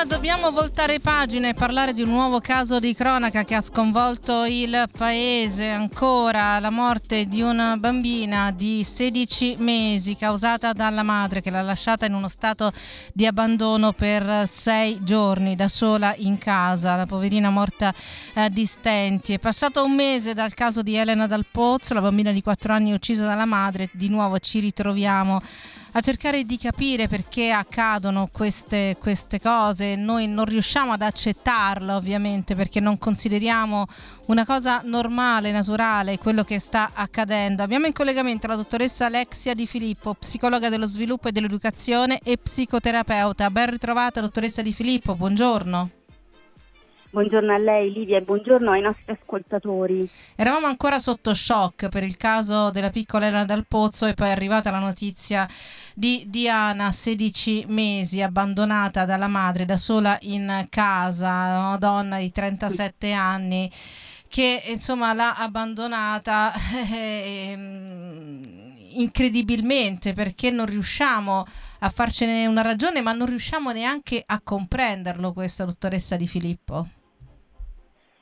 Ora dobbiamo voltare pagina e parlare di un nuovo caso di cronaca che ha sconvolto il paese. Ancora la morte di una bambina di 16 mesi causata dalla madre che l'ha lasciata in uno stato di abbandono per sei giorni da sola in casa. La poverina morta eh, di stenti. È passato un mese dal caso di Elena Dal Pozzo, la bambina di 4 anni uccisa dalla madre. Di nuovo ci ritroviamo a cercare di capire perché accadono queste, queste cose. Noi non riusciamo ad accettarlo ovviamente perché non consideriamo una cosa normale, naturale, quello che sta accadendo. Abbiamo in collegamento la dottoressa Alexia Di Filippo, psicologa dello sviluppo e dell'educazione e psicoterapeuta. Ben ritrovata dottoressa Di Filippo, buongiorno. Buongiorno a lei Livia e buongiorno ai nostri ascoltatori. Eravamo ancora sotto shock per il caso della piccola Elena Dal Pozzo e poi è arrivata la notizia di Diana, 16 mesi, abbandonata dalla madre da sola in casa, una donna di 37 anni che insomma l'ha abbandonata eh, incredibilmente perché non riusciamo a farcene una ragione ma non riusciamo neanche a comprenderlo questa dottoressa Di Filippo.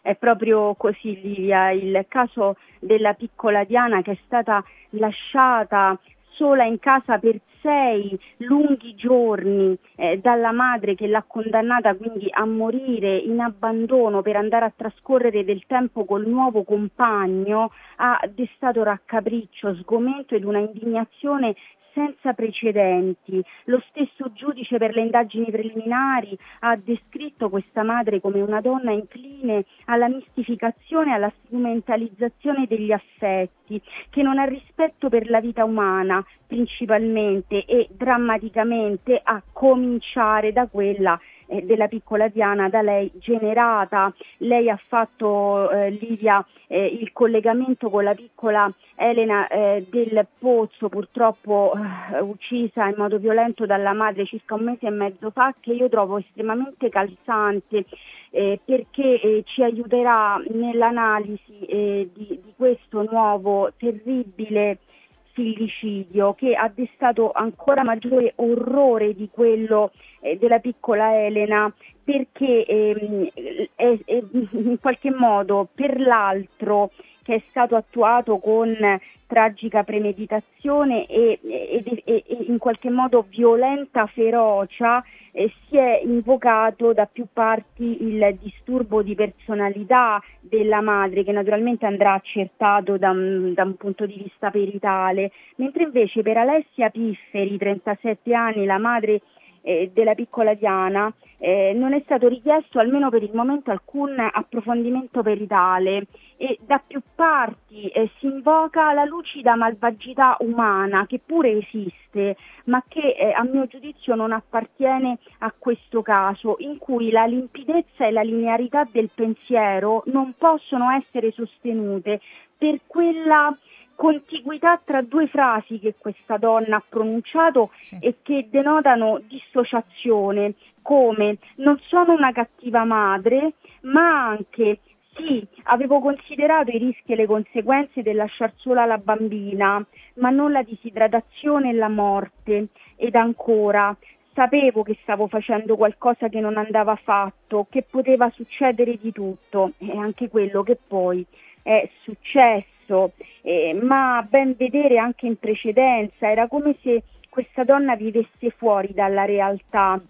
È proprio così Livia, il caso della piccola Diana che è stata lasciata sola in casa per sei lunghi giorni eh, dalla madre che l'ha condannata quindi a morire in abbandono per andare a trascorrere del tempo col nuovo compagno ha destato raccapriccio, sgomento ed una indignazione senza precedenti. Lo stesso giudice per le indagini preliminari ha descritto questa madre come una donna incline alla mistificazione e alla strumentalizzazione degli affetti, che non ha rispetto per la vita umana principalmente e drammaticamente a cominciare da quella eh, della piccola Diana da lei generata. Lei ha fatto, eh, Livia, eh, il collegamento con la piccola Elena eh, del Pozzo, purtroppo eh, uccisa in modo violento dalla madre circa un mese e mezzo fa, che io trovo estremamente calzante. Eh, perché eh, ci aiuterà nell'analisi eh, di, di, questo nuovo terribile figlicidio che ha destato ancora maggiore orrore di quello eh, della piccola Elena perché ehm, è, è, in qualche modo per l'altro che è stato attuato con tragica premeditazione e, e, e, e in qualche modo violenta ferocia eh, si è invocato da più parti il disturbo di personalità della madre che naturalmente andrà accertato da un, da un punto di vista peritale, mentre invece per Alessia Pifferi, 37 anni, la madre eh, della piccola Diana, eh, non è stato richiesto almeno per il momento alcun approfondimento peritale e da più parti eh, si invoca la lucida malvagità umana che pure esiste ma che eh, a mio giudizio non appartiene a questo caso in cui la limpidezza e la linearità del pensiero non possono essere sostenute per quella contiguità tra due frasi che questa donna ha pronunciato sì. e che denotano dissociazione, come non sono una cattiva madre, ma anche sì, avevo considerato i rischi e le conseguenze del lasciar sola la bambina, ma non la disidratazione e la morte. Ed ancora, sapevo che stavo facendo qualcosa che non andava fatto, che poteva succedere di tutto, e anche quello che poi è successo stesso, eh, ma a ben vedere anche in precedenza, era come se questa donna vivesse fuori dalla realtà,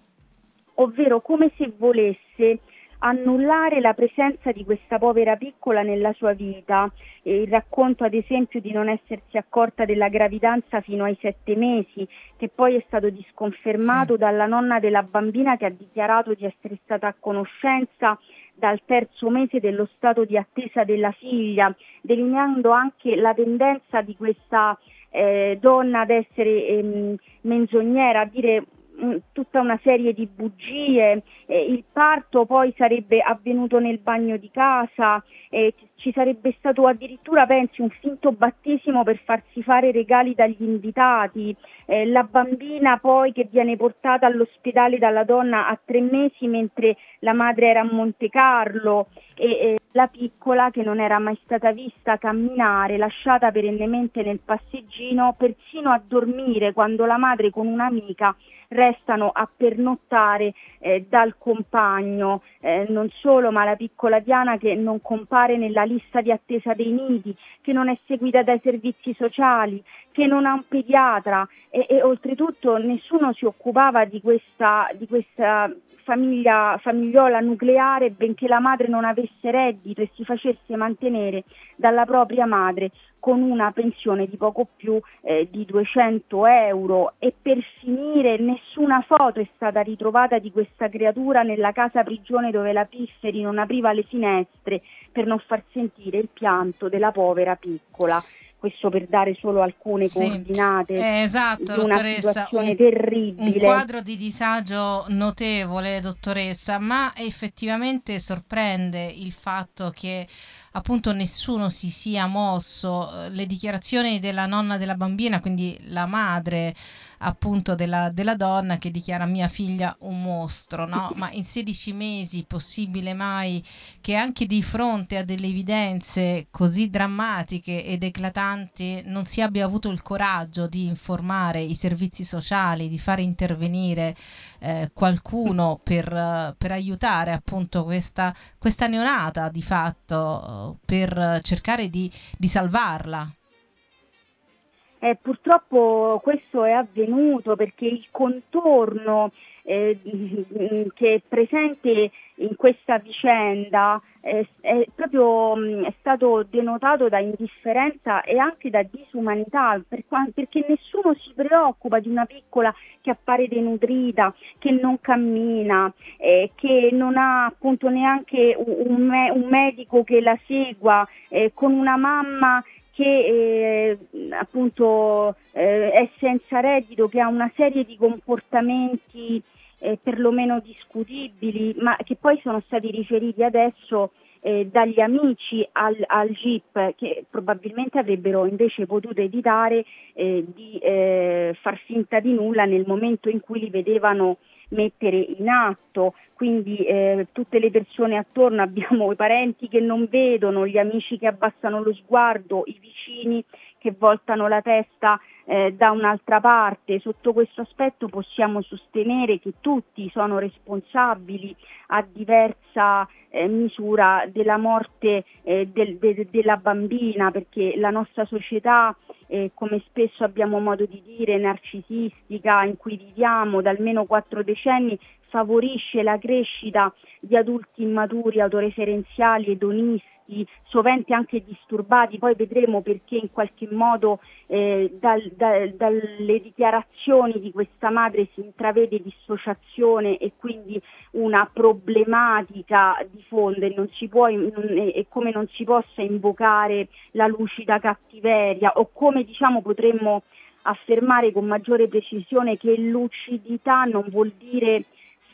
ovvero come se volesse annullare la presenza di questa povera piccola nella sua vita. E il racconto ad esempio di non essersi accorta della gravidanza fino ai sette mesi, che poi è stato disconfermato sì. dalla nonna della bambina che ha dichiarato di essere stata a conoscenza dal terzo mese dello stato di attesa della figlia, delineando anche la tendenza di questa eh, donna ad essere ehm, menzognera, a dire Mm, tutta una serie di bugie, eh, il parto poi sarebbe avvenuto nel bagno di casa, eh, ci sarebbe stato addirittura, pensi, un finto battesimo per farsi fare regali dagli invitati, eh, la bambina poi che viene portata all'ospedale dalla donna a tre mesi mentre la madre era a Monte Carlo. E, la piccola che non era mai stata vista camminare, lasciata perennemente nel passeggino, persino a dormire quando la madre con un'amica restano a pernottare eh, dal compagno, eh, non solo, ma la piccola Diana che non compare nella lista di attesa dei nidi, che non è seguita dai servizi sociali, che non ha un pediatra. E, e oltretutto nessuno si occupava di questa, di questa famiglia, famigliola nucleare benché la madre non avesse reddito e si facesse mantenere dalla propria madre con una pensione di poco più eh, di 200 euro. E per finire nessuna foto è stata ritrovata di questa creatura nella casa prigione dove la Pifferi non apriva le finestre per non far sentire il pianto della povera piccola questo per dare solo alcune sì, coordinate eh, esatto, di una situazione un, terribile. Un quadro di disagio notevole, dottoressa, ma effettivamente sorprende il fatto che appunto nessuno si sia mosso. Le dichiarazioni della nonna della bambina, quindi la madre appunto della, della donna che dichiara mia figlia un mostro, no? Ma in 16 mesi possibile mai che anche di fronte a delle evidenze così drammatiche ed eclatanti non si abbia avuto il coraggio di informare i servizi sociali, di fare intervenire eh, qualcuno per, per, aiutare appunto questa, questa neonata di fatto per cercare di, di salvarla. Eh, purtroppo questo è avvenuto perché il contorno eh, che è presente in questa vicenda eh, è proprio mh, è stato denotato da indifferenza e anche da disumanità per, perché nessuno si preoccupa di una piccola che appare denutrita, che non cammina, eh, che non ha appunto neanche un, me- un medico che la segua, eh, con una mamma che eh, appunto eh, è senza reddito, che ha una serie di comportamenti eh, perlomeno discutibili, ma che poi sono stati riferiti adesso eh, dagli amici al, al, GIP che probabilmente avrebbero invece potuto evitare eh, di eh, far finta di nulla nel momento in cui li vedevano mettere in atto, quindi eh, tutte le persone attorno abbiamo i parenti che non vedono, gli amici che abbassano lo sguardo, i vicini che voltano la testa eh, da un'altra parte. Sotto questo aspetto possiamo sostenere che tutti sono responsabili a diversa eh, misura della morte eh, del, de, della bambina perché la nostra società eh, come spesso abbiamo modo di dire, narcisistica in cui viviamo da almeno quattro decenni, favorisce la crescita di adulti immaturi, autoreferenziali, edonisti, sovente anche disturbati, poi vedremo perché in qualche modo eh, dal, dal, dalle dichiarazioni di questa madre si intravede dissociazione e quindi una problematica di fondo e, non si può, non, e come non si possa invocare la lucida cattiveria o come diciamo potremmo affermare con maggiore precisione che lucidità non vuol dire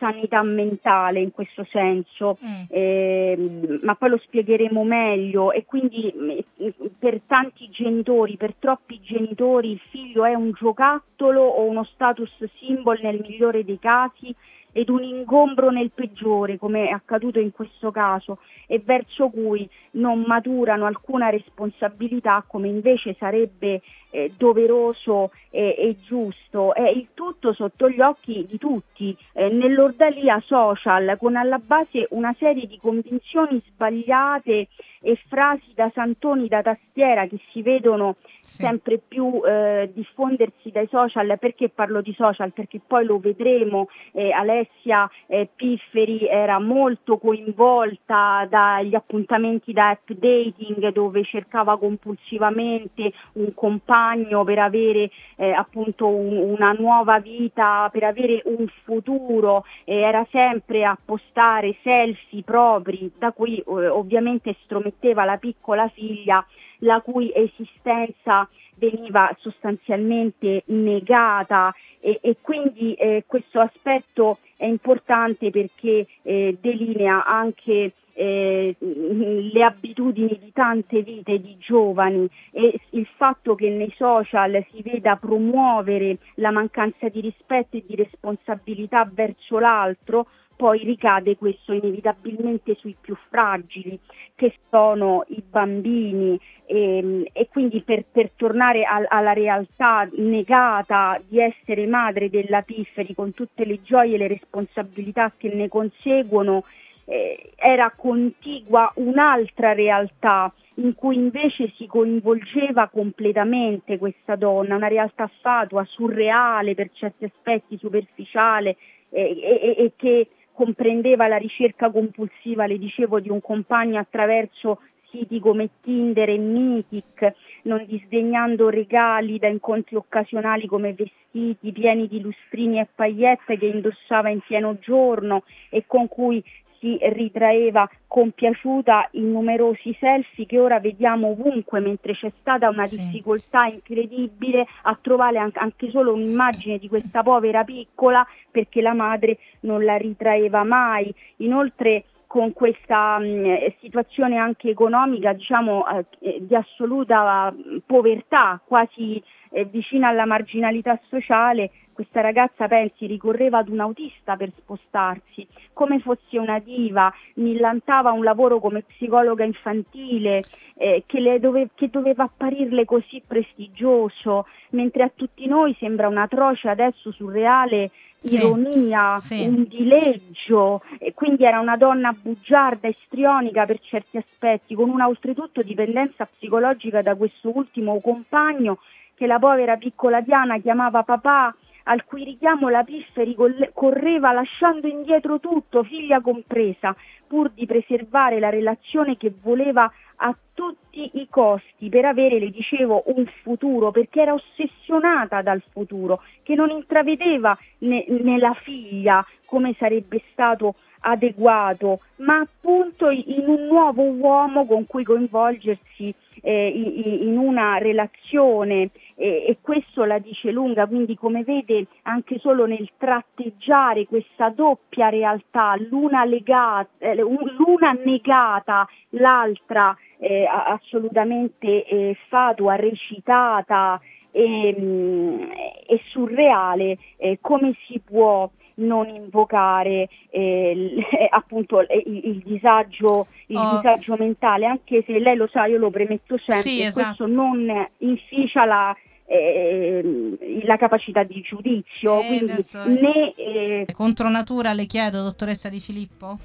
sanità mentale in questo senso, mm. eh, ma poi lo spiegheremo meglio. E quindi mm, per tanti genitori, per troppi genitori il figlio è un giocattolo o uno status symbol nel migliore dei casi ed un ingombro nel peggiore, come è accaduto in questo caso, e verso cui non maturano alcuna responsabilità come invece sarebbe eh, doveroso e, e giusto. È il tutto sotto gli occhi di tutti, eh, nell'ordalia social, con alla base una serie di convinzioni sbagliate e frasi da santoni da tastiera che si vedono sì. sempre più eh, diffondersi dai social. Perché parlo di social? Perché poi lo vedremo, eh, Alessia eh, Pifferi era molto coinvolta dagli appuntamenti da app dating dove cercava compulsivamente un compagno per avere eh, appunto un, una nuova vita, per avere un futuro, era sempre a postare selfie propri da cui eh, ovviamente strometteva metteva la piccola figlia la cui esistenza veniva sostanzialmente negata. E, e quindi eh, questo aspetto è importante perché eh, delinea anche eh, le abitudini di tante vite di giovani. E il fatto che nei social si veda promuovere la mancanza di rispetto e di responsabilità verso l'altro poi ricade questo inevitabilmente sui più fragili, che sono i bambini. E, ehm, e quindi per, per tornare al, alla realtà negata di essere madre della Pifferi con tutte le gioie e le responsabilità che ne conseguono, eh, era contigua un'altra realtà in cui invece si coinvolgeva completamente questa donna, una realtà fatua, surreale per certi aspetti, superficiale eh, e, e che comprendeva la ricerca compulsiva, le dicevo, di un compagno attraverso siti come Tinder e Mythic, non disdegnando regali da incontri occasionali come vestiti pieni di lustrini e pagliette che indossava in pieno giorno e con cui si ritraeva compiaciuta in numerosi selfie che ora vediamo ovunque, mentre c'è stata una sì. difficoltà incredibile a trovare anche solo un'immagine di questa povera piccola perché la madre non la ritraeva mai. Inoltre con questa mh, situazione anche economica diciamo eh, di assoluta povertà, quasi eh, vicina alla marginalità sociale, questa ragazza pensi ricorreva ad un autista per spostarsi, come fosse una diva, millantava un lavoro come psicologa infantile eh, che, dove, che, doveva apparirle così prestigioso, mentre a tutti noi sembra un'atroce adesso surreale ironia, sì, sì. un dileggio, e quindi era una donna bugiarda, istrionica per certi aspetti, con una oltretutto dipendenza psicologica da questo ultimo compagno che la povera piccola Diana chiamava papà al cui richiamo la Pifferi correva lasciando indietro tutto, figlia compresa, pur di preservare la relazione che voleva a tutti i costi per avere, le dicevo, un futuro, perché era ossessionata dal futuro, che non intravedeva ne- nella figlia come sarebbe stato adeguato, ma appunto in un nuovo uomo con cui coinvolgersi eh, in una relazione eh, e questo la dice lunga, quindi come vede anche solo nel tratteggiare questa doppia realtà, l'una, legata, eh, l'una negata, l'altra eh, assolutamente eh, fatua, recitata e, mm, e surreale, come si può non invocare eh, appunto il, il, disagio, il oh. disagio mentale, anche se lei lo sa, io lo premetto sempre, sì, esatto. questo non inficia la, eh, la capacità di giudizio. Eh, quindi né, eh, contro natura le chiedo, dottoressa Di Filippo?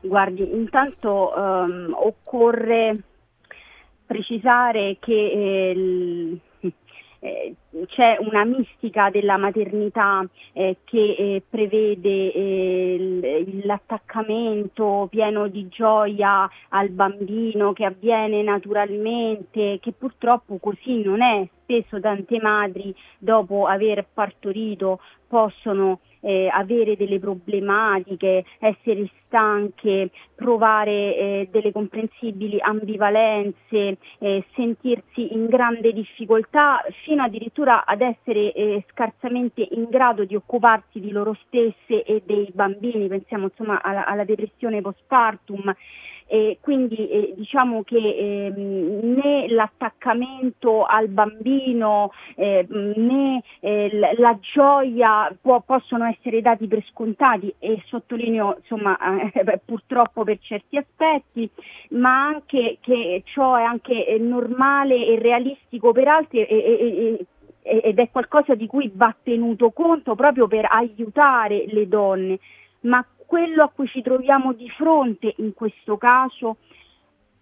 Guardi, intanto um, occorre precisare che eh, eh, c'è una mistica della maternità eh, che eh, prevede eh, l'attaccamento pieno di gioia al bambino che avviene naturalmente, che purtroppo così non è. Spesso tante madri dopo aver partorito possono eh, avere delle problematiche, essere stanche, provare eh, delle comprensibili ambivalenze, eh, sentirsi in grande difficoltà, fino addirittura ad essere eh, scarsamente in grado di occuparsi di loro stesse e dei bambini, pensiamo insomma alla, alla depressione postpartum. Eh, quindi eh, diciamo che eh, né l'attaccamento al bambino eh, né eh, la gioia può, possono essere dati per scontati e sottolineo insomma eh, purtroppo per certi aspetti, ma anche che ciò è anche normale e realistico per altri e, e, e, ed è qualcosa di cui va tenuto conto proprio per aiutare le donne. Ma quello a cui ci troviamo di fronte in questo caso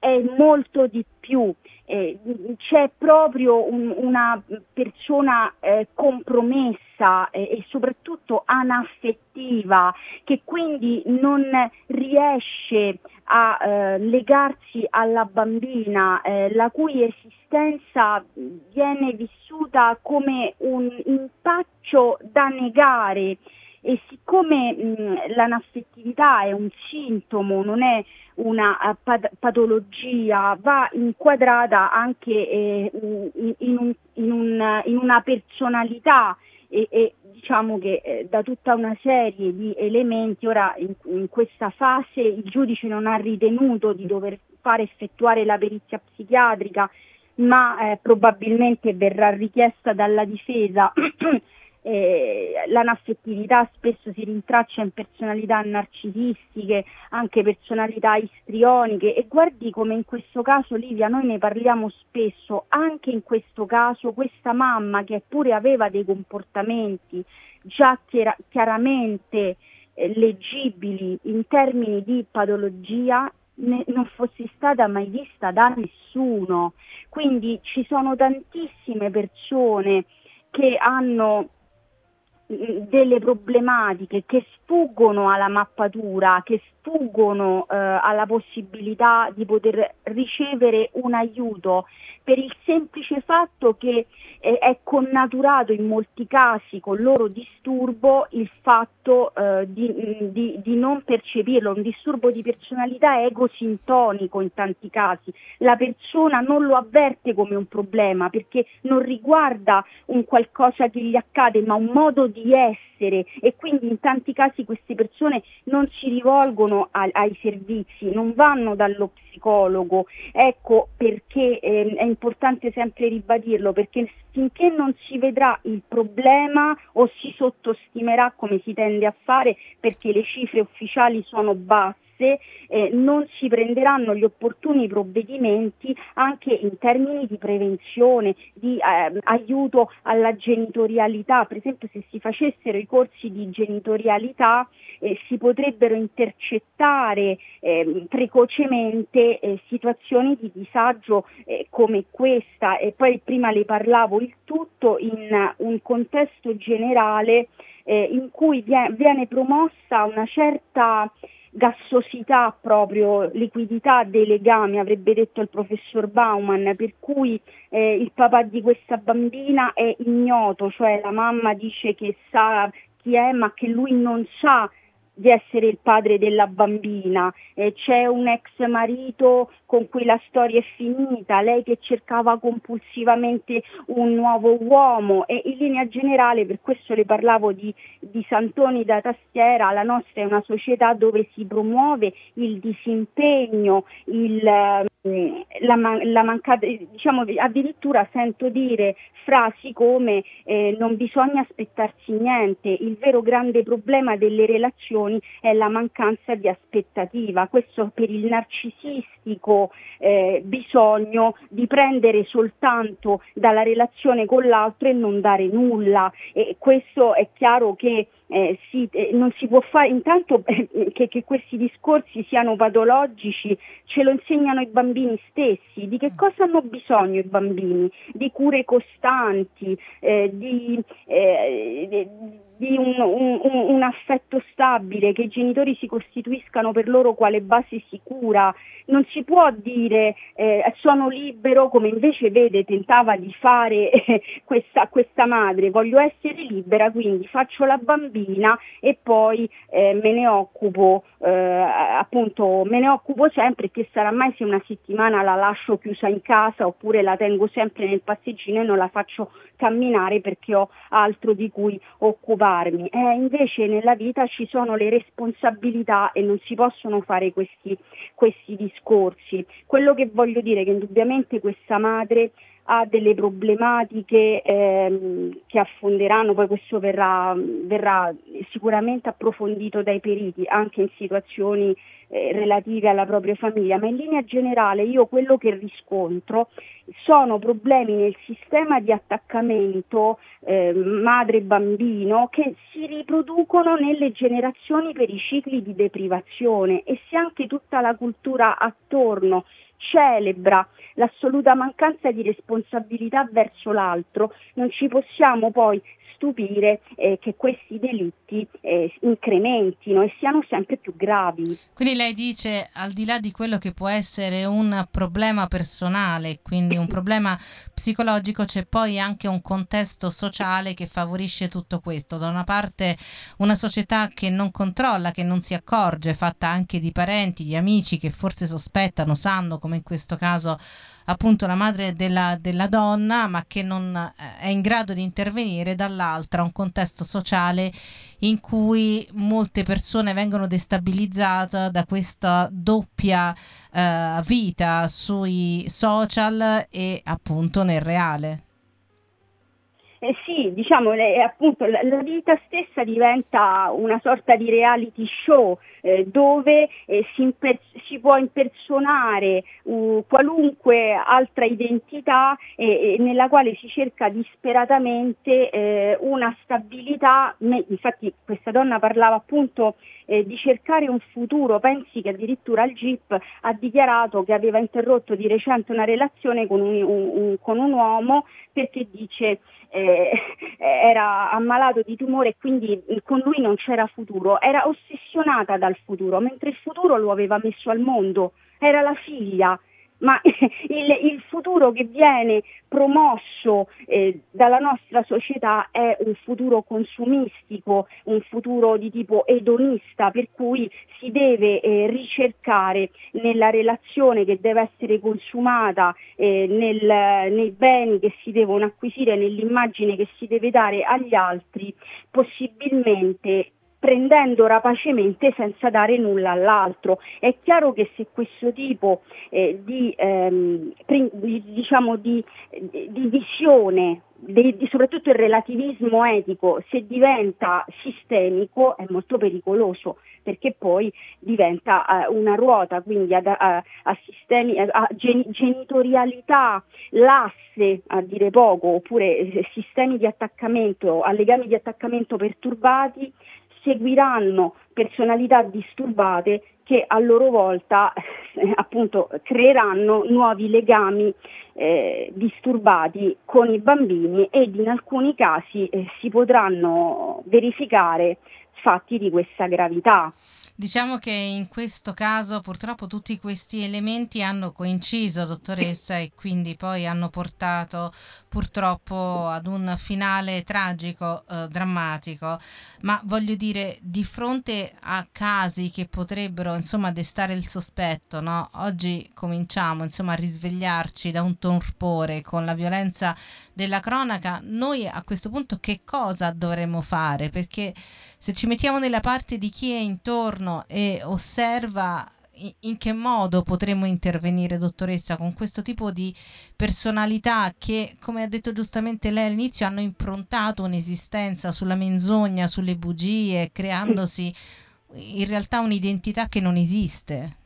è molto di più, eh, c'è proprio un, una persona eh, compromessa eh, e soprattutto anaffettiva che quindi non riesce a eh, legarsi alla bambina, eh, la cui esistenza viene vissuta come un impaccio da negare e siccome mh, l'anaffettività è un sintomo, non è una uh, pad- patologia, va inquadrata anche eh, in, in, un, in, un, in, una personalità e, e diciamo che eh, da tutta una serie di elementi, ora in, questa fase il giudice non ha ritenuto di dover fare effettuare la perizia psichiatrica, ma eh, probabilmente verrà richiesta dalla difesa eh, l'anaffettività spesso si rintraccia in personalità narcisistiche, anche personalità istrioniche e guardi come in questo caso Livia noi ne parliamo spesso, anche in questo caso questa mamma che pure aveva dei comportamenti già chiar- chiaramente eh, leggibili in termini di patologia ne- non fosse stata mai vista da nessuno. Quindi ci sono tantissime persone che hanno delle problematiche che sfuggono alla mappatura, che sfuggono eh, alla possibilità di poter ricevere un aiuto per il semplice fatto che eh, è connaturato in molti casi con il loro disturbo il fatto eh, di, di, di, non percepirlo, un disturbo di personalità egosintonico in tanti casi. La persona non lo avverte come un problema perché non riguarda un qualcosa che gli accade, ma un modo di essere e quindi in tanti casi queste persone non si rivolgono a, ai servizi, non vanno dallo psicologo. Ecco perché eh, è importante sempre ribadirlo, perché finché non si vedrà il problema o si sottostimerà come si tende a fare perché le cifre ufficiali sono basse, eh, non si prenderanno gli opportuni provvedimenti anche in termini di prevenzione, di eh, aiuto alla genitorialità. Per esempio se si facessero i corsi di genitorialità eh, si potrebbero intercettare ehm, precocemente eh, situazioni di disagio eh, come questa e poi prima le parlavo il tutto in un contesto generale eh, in cui viene promossa una certa gassosità proprio, liquidità dei legami, avrebbe detto il professor Bauman, per cui eh, il papà di questa bambina è ignoto, cioè la mamma dice che sa chi è ma che lui non sa di essere il padre della bambina, eh, c'è un ex marito con cui la storia è finita, lei che cercava compulsivamente un nuovo uomo. E in linea generale, per questo le parlavo di, di Santoni da tastiera, la nostra è una società dove si promuove il disimpegno, il, la, la mancata, diciamo addirittura sento dire frasi come eh, non bisogna aspettarsi niente, il vero grande problema delle relazioni è la mancanza di aspettativa, questo per il narcisistico eh, bisogno di prendere soltanto dalla relazione con l'altro e non dare nulla. E questo è chiaro che eh, si, eh, non si può fare, intanto eh, che, che, questi discorsi siano patologici ce lo insegnano i bambini stessi, di che cosa hanno bisogno i bambini, di cure costanti, eh, di, eh, di un, un, un, affetto stabile, che i genitori si costituiscano per loro quale base sicura. Non si può dire eh, sono libero come invece vede tentava di fare eh, questa, questa, madre, voglio essere libera, quindi faccio la bambina e poi eh, me ne occupo, eh, appunto me ne occupo sempre che sarà mai se una settimana la lascio chiusa in casa oppure la tengo sempre nel passeggino e non la faccio camminare perché ho altro di cui occuparmi. Eh, invece nella vita ci sono le responsabilità e non si possono fare questi, questi discorsi. Quello che voglio dire è che indubbiamente questa madre ha delle problematiche ehm, che affonderanno, poi questo verrà, verrà, sicuramente approfondito dai periti anche in situazioni eh, relative alla propria famiglia, ma in linea generale io quello che riscontro sono problemi nel sistema di attaccamento eh, madre-bambino che si riproducono nelle generazioni per i cicli di deprivazione. E se anche tutta la cultura attorno celebra l'assoluta mancanza di responsabilità verso l'altro, non ci possiamo poi stupire eh, che questi delitti eh, incrementino e siano sempre più gravi. Quindi lei dice, al di là di quello che può essere un problema personale, quindi un problema psicologico, c'è poi anche un contesto sociale che favorisce tutto questo. Da una parte una società che non controlla, che non si accorge, fatta anche di parenti, di amici che forse sospettano, sanno, come in questo caso appunto la madre della, della donna, ma che non eh, è in grado di intervenire, dall'altra un contesto sociale in cui molte persone vengono destabilizzate da questa doppia eh, vita sui social e appunto nel reale. Eh sì, diciamo, eh, appunto la, la, vita stessa diventa una sorta di reality show eh, dove eh, si, imper- si, può impersonare uh, qualunque altra identità nella quale si cerca disperatamente eh, una stabilità. Infatti questa donna parlava appunto eh, di cercare un futuro, pensi che addirittura il GIP ha dichiarato che aveva interrotto di recente una relazione con un, un, un, con un uomo perché dice eh, era ammalato di tumore e quindi con lui non c'era futuro, era ossessionata dal futuro, mentre il futuro lo aveva messo al mondo, era la figlia ma il, il, futuro che viene promosso eh, dalla nostra società è un futuro consumistico, un futuro di tipo edonista, per cui si deve eh, ricercare nella relazione che deve essere consumata, eh, nel, nei beni che si devono acquisire, nell'immagine che si deve dare agli altri, possibilmente prendendo rapacemente senza dare nulla all'altro. È chiaro che se questo tipo eh, di, ehm, di, diciamo di, di visione di, di, soprattutto il relativismo etico, se diventa sistemico è molto pericoloso perché poi diventa uh, una ruota, quindi ad, a, a, sistemi, a gen, genitorialità, l'asse a dire poco, oppure eh, sistemi di attaccamento, a legami di attaccamento perturbati seguiranno personalità disturbate che a loro volta eh, appunto creeranno nuovi legami eh, disturbati con i bambini ed in alcuni casi eh, si potranno verificare fatti di questa gravità. Diciamo che in questo caso purtroppo tutti questi elementi hanno coinciso, dottoressa, e quindi poi hanno portato purtroppo ad un finale tragico, eh, drammatico. Ma voglio dire, di fronte a casi che potrebbero insomma destare il sospetto, no? oggi cominciamo insomma a risvegliarci da un torpore con la violenza della cronaca, noi a questo punto che cosa dovremmo fare? Perché se ci mettiamo nella parte di chi è intorno e osserva in che modo potremmo intervenire, dottoressa, con questo tipo di personalità che, come ha detto giustamente lei all'inizio, hanno improntato un'esistenza sulla menzogna, sulle bugie, creandosi in realtà un'identità che non esiste?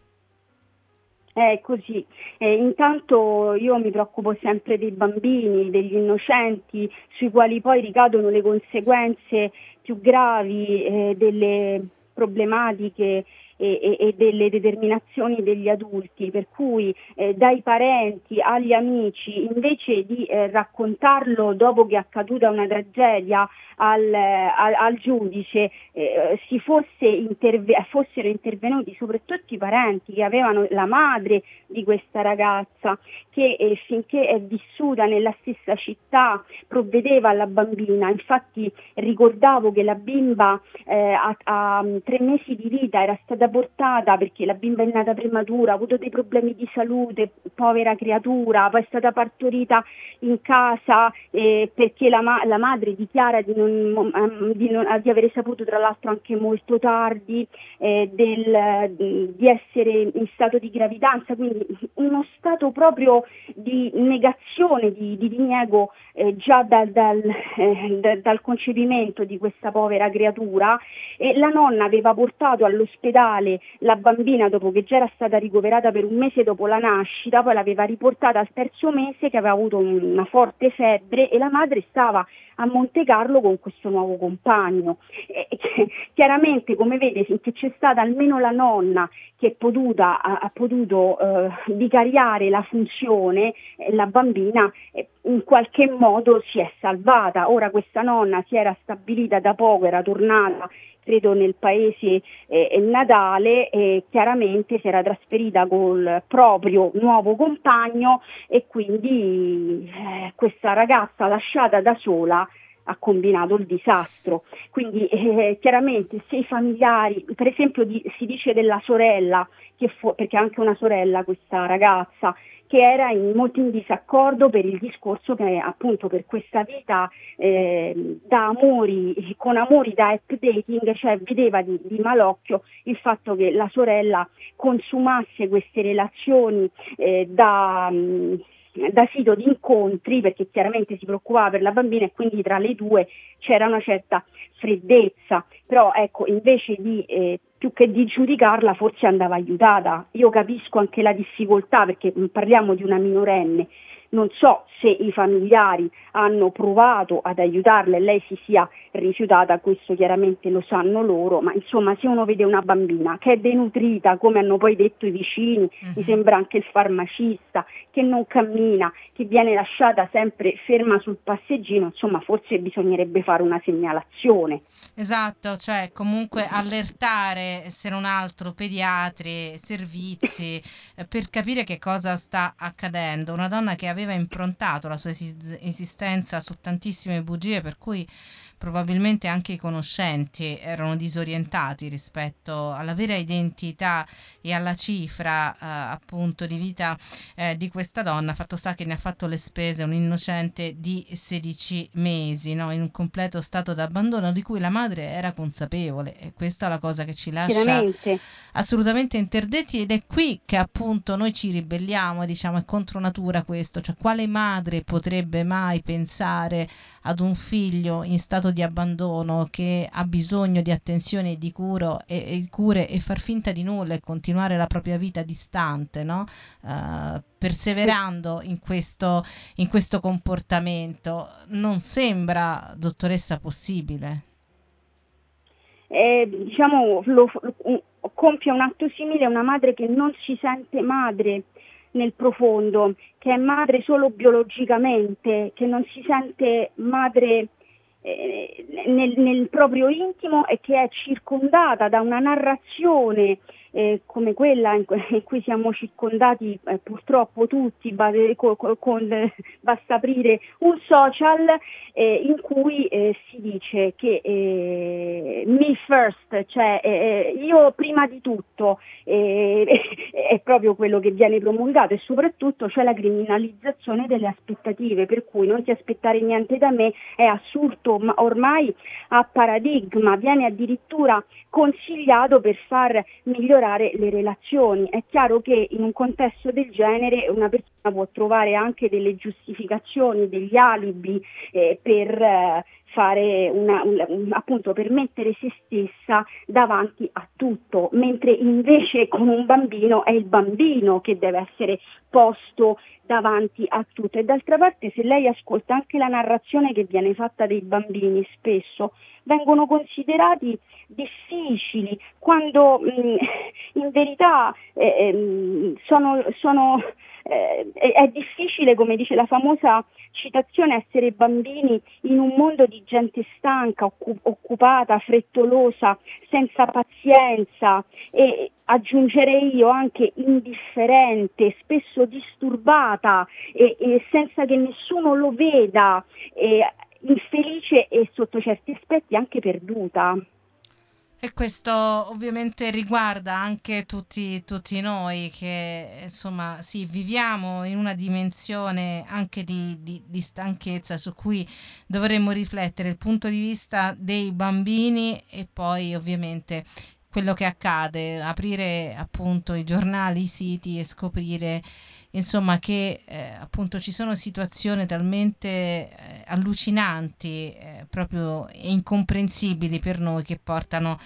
È così. Eh, intanto io mi preoccupo sempre dei bambini, degli innocenti, sui quali poi ricadono le conseguenze più gravi eh, delle problematiche e, e, delle determinazioni degli adulti, per cui eh, dai parenti agli amici, invece di eh, raccontarlo dopo che è accaduta una tragedia, al, al, al giudice eh, si fosse interve- fossero intervenuti soprattutto i parenti che avevano la madre di questa ragazza che eh, finché è vissuta nella stessa città provvedeva alla bambina. Infatti ricordavo che la bimba eh, a, a, tre mesi di vita era stata portata perché la bimba è nata prematura, ha avuto dei problemi di salute, povera creatura, poi è stata partorita in casa eh, perché la, ma- la madre dichiara di non ehm, di, non, di, avere saputo tra l'altro anche molto tardi eh, del, di essere in stato di gravidanza, quindi uno stato proprio di negazione, di, di diniego eh, già dal, dal, eh, da, dal, concepimento di questa povera creatura. E la nonna aveva portato all'ospedale la bambina dopo che già era stata ricoverata per un mese dopo la nascita, poi l'aveva riportata al terzo mese che aveva avuto una forte febbre e la madre stava a Monte Carlo con questo nuovo compagno. E, chiaramente, come vede, finché c'è stata almeno la nonna che è potuta, ha, ha potuto eh, vicariare la funzione, eh, la bambina eh, in qualche modo si è salvata. Ora questa nonna si era stabilita da poco, era tornata credo nel paese eh, natale e chiaramente si era trasferita col proprio nuovo compagno e quindi eh, questa ragazza lasciata da sola ha combinato il disastro. Quindi eh, chiaramente se i familiari, per esempio di, si dice della sorella, fu, perché anche una sorella questa ragazza, che era in, molto in disaccordo per il discorso che appunto per questa vita eh, da amori, con amori da app dating, cioè vedeva di, di, malocchio il fatto che la sorella consumasse queste relazioni eh, da, da sito di incontri perché chiaramente si preoccupava per la bambina e quindi tra le due c'era una certa freddezza, però ecco invece di eh, più che di giudicarla forse andava aiutata. Io capisco anche la difficoltà perché parliamo di una minorenne, non so se i familiari hanno provato ad aiutarla e lei si sia rifiutata, questo chiaramente lo sanno loro, ma insomma se uno vede una bambina che è denutrita, come hanno poi detto i vicini, uh-huh. mi sembra anche il farmacista, che non cammina, che viene lasciata sempre ferma sul passeggino, insomma forse bisognerebbe fare una segnalazione. Esatto, cioè comunque allertare se non altro pediatri, servizi, eh, per capire che cosa sta accadendo. Una donna che aveva improntato la sua esistenza su tantissime bugie per cui probabilmente anche i conoscenti erano disorientati rispetto alla vera identità e alla cifra eh, appunto di vita eh, di questa donna. Fatto sta che ne ha fatto le spese un innocente di 16 mesi, no? in un completo stato d'abbandono di cui la madre era consapevole e questa è la cosa che ci lascia assolutamente interdetti ed è qui che appunto noi ci ribelliamo e diciamo è contro natura questo, cioè quale madre potrebbe mai pensare ad un figlio in stato di abbandono che ha bisogno di attenzione e di curo e, e cure e far finta di nulla e continuare la propria vita distante, no? Uh, perseverando in questo, in questo comportamento. Non sembra, dottoressa, possibile. Eh, diciamo, lo, lo, compie un atto simile una madre che non si sente madre nel profondo, che è madre solo biologicamente, che non si sente madre nel, nel, proprio intimo e che è circondata da una narrazione eh, come quella in, cui siamo circondati eh, purtroppo tutti, con, con, basta aprire un social eh, in cui eh, si dice che eh, me first, cioè eh, io prima di tutto, è proprio quello che viene promulgato e soprattutto c'è la criminalizzazione delle aspettative, per cui non ti aspettare niente da me è assurdo ma ormai a paradigma, viene addirittura consigliato per far migliorare migliorare le relazioni. È chiaro che in un contesto del genere una persona può trovare anche delle giustificazioni, degli alibi eh, per eh, fare una, un, appunto per mettere se stessa davanti a tutto, mentre invece con un bambino è il bambino che deve essere posto davanti a tutto. E d'altra parte se lei ascolta anche la narrazione che viene fatta dei bambini spesso, vengono considerati difficili, quando mh, mm, in verità eh, ehm, sono, sono eh, è difficile, come dice la famosa citazione, essere bambini in un mondo di gente stanca, occupata, frettolosa, senza pazienza e aggiungerei io anche indifferente, spesso disturbata e, e senza che nessuno lo veda, e, infelice e sotto certi aspetti anche perduta. E questo ovviamente riguarda anche tutti, tutti, noi che insomma sì, viviamo in una dimensione anche di, di, di, stanchezza su cui dovremmo riflettere il punto di vista dei bambini e poi ovviamente quello che accade, aprire appunto i giornali, i siti e scoprire insomma che eh, appunto ci sono situazioni talmente eh, allucinanti, eh, proprio incomprensibili per noi che portano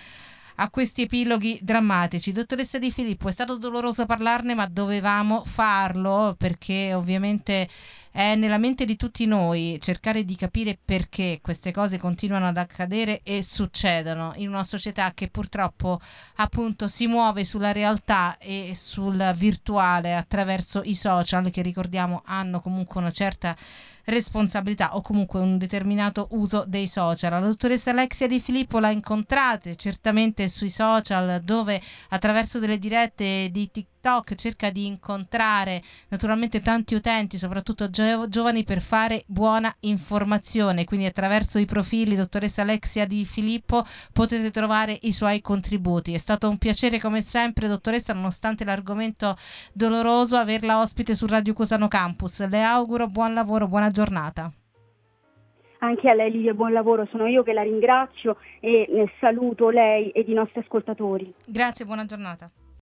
a questi epiloghi drammatici. Dottoressa Di Filippo, è stato doloroso parlarne, ma dovevamo farlo perché ovviamente è nella mente di tutti noi cercare di capire perché queste cose continuano ad accadere e succedono in una società che purtroppo appunto si muove sulla realtà e sul virtuale attraverso i social che ricordiamo hanno comunque una certa responsabilità o comunque un determinato uso dei social. La dottoressa Alexia Di Filippo la incontrate certamente sui social dove attraverso delle dirette di TikTok TikTok cerca di incontrare naturalmente tanti utenti, soprattutto gio- giovani, per fare buona informazione. Quindi attraverso i profili dottoressa Alexia Di Filippo potete trovare i suoi contributi. È stato un piacere come sempre, dottoressa, nonostante l'argomento doloroso, averla ospite su Radio Cusano Campus. Le auguro buon lavoro, buona giornata. Anche a lei Livia, buon lavoro, sono io che la ringrazio e eh, saluto lei ed i nostri ascoltatori. Grazie, buona giornata.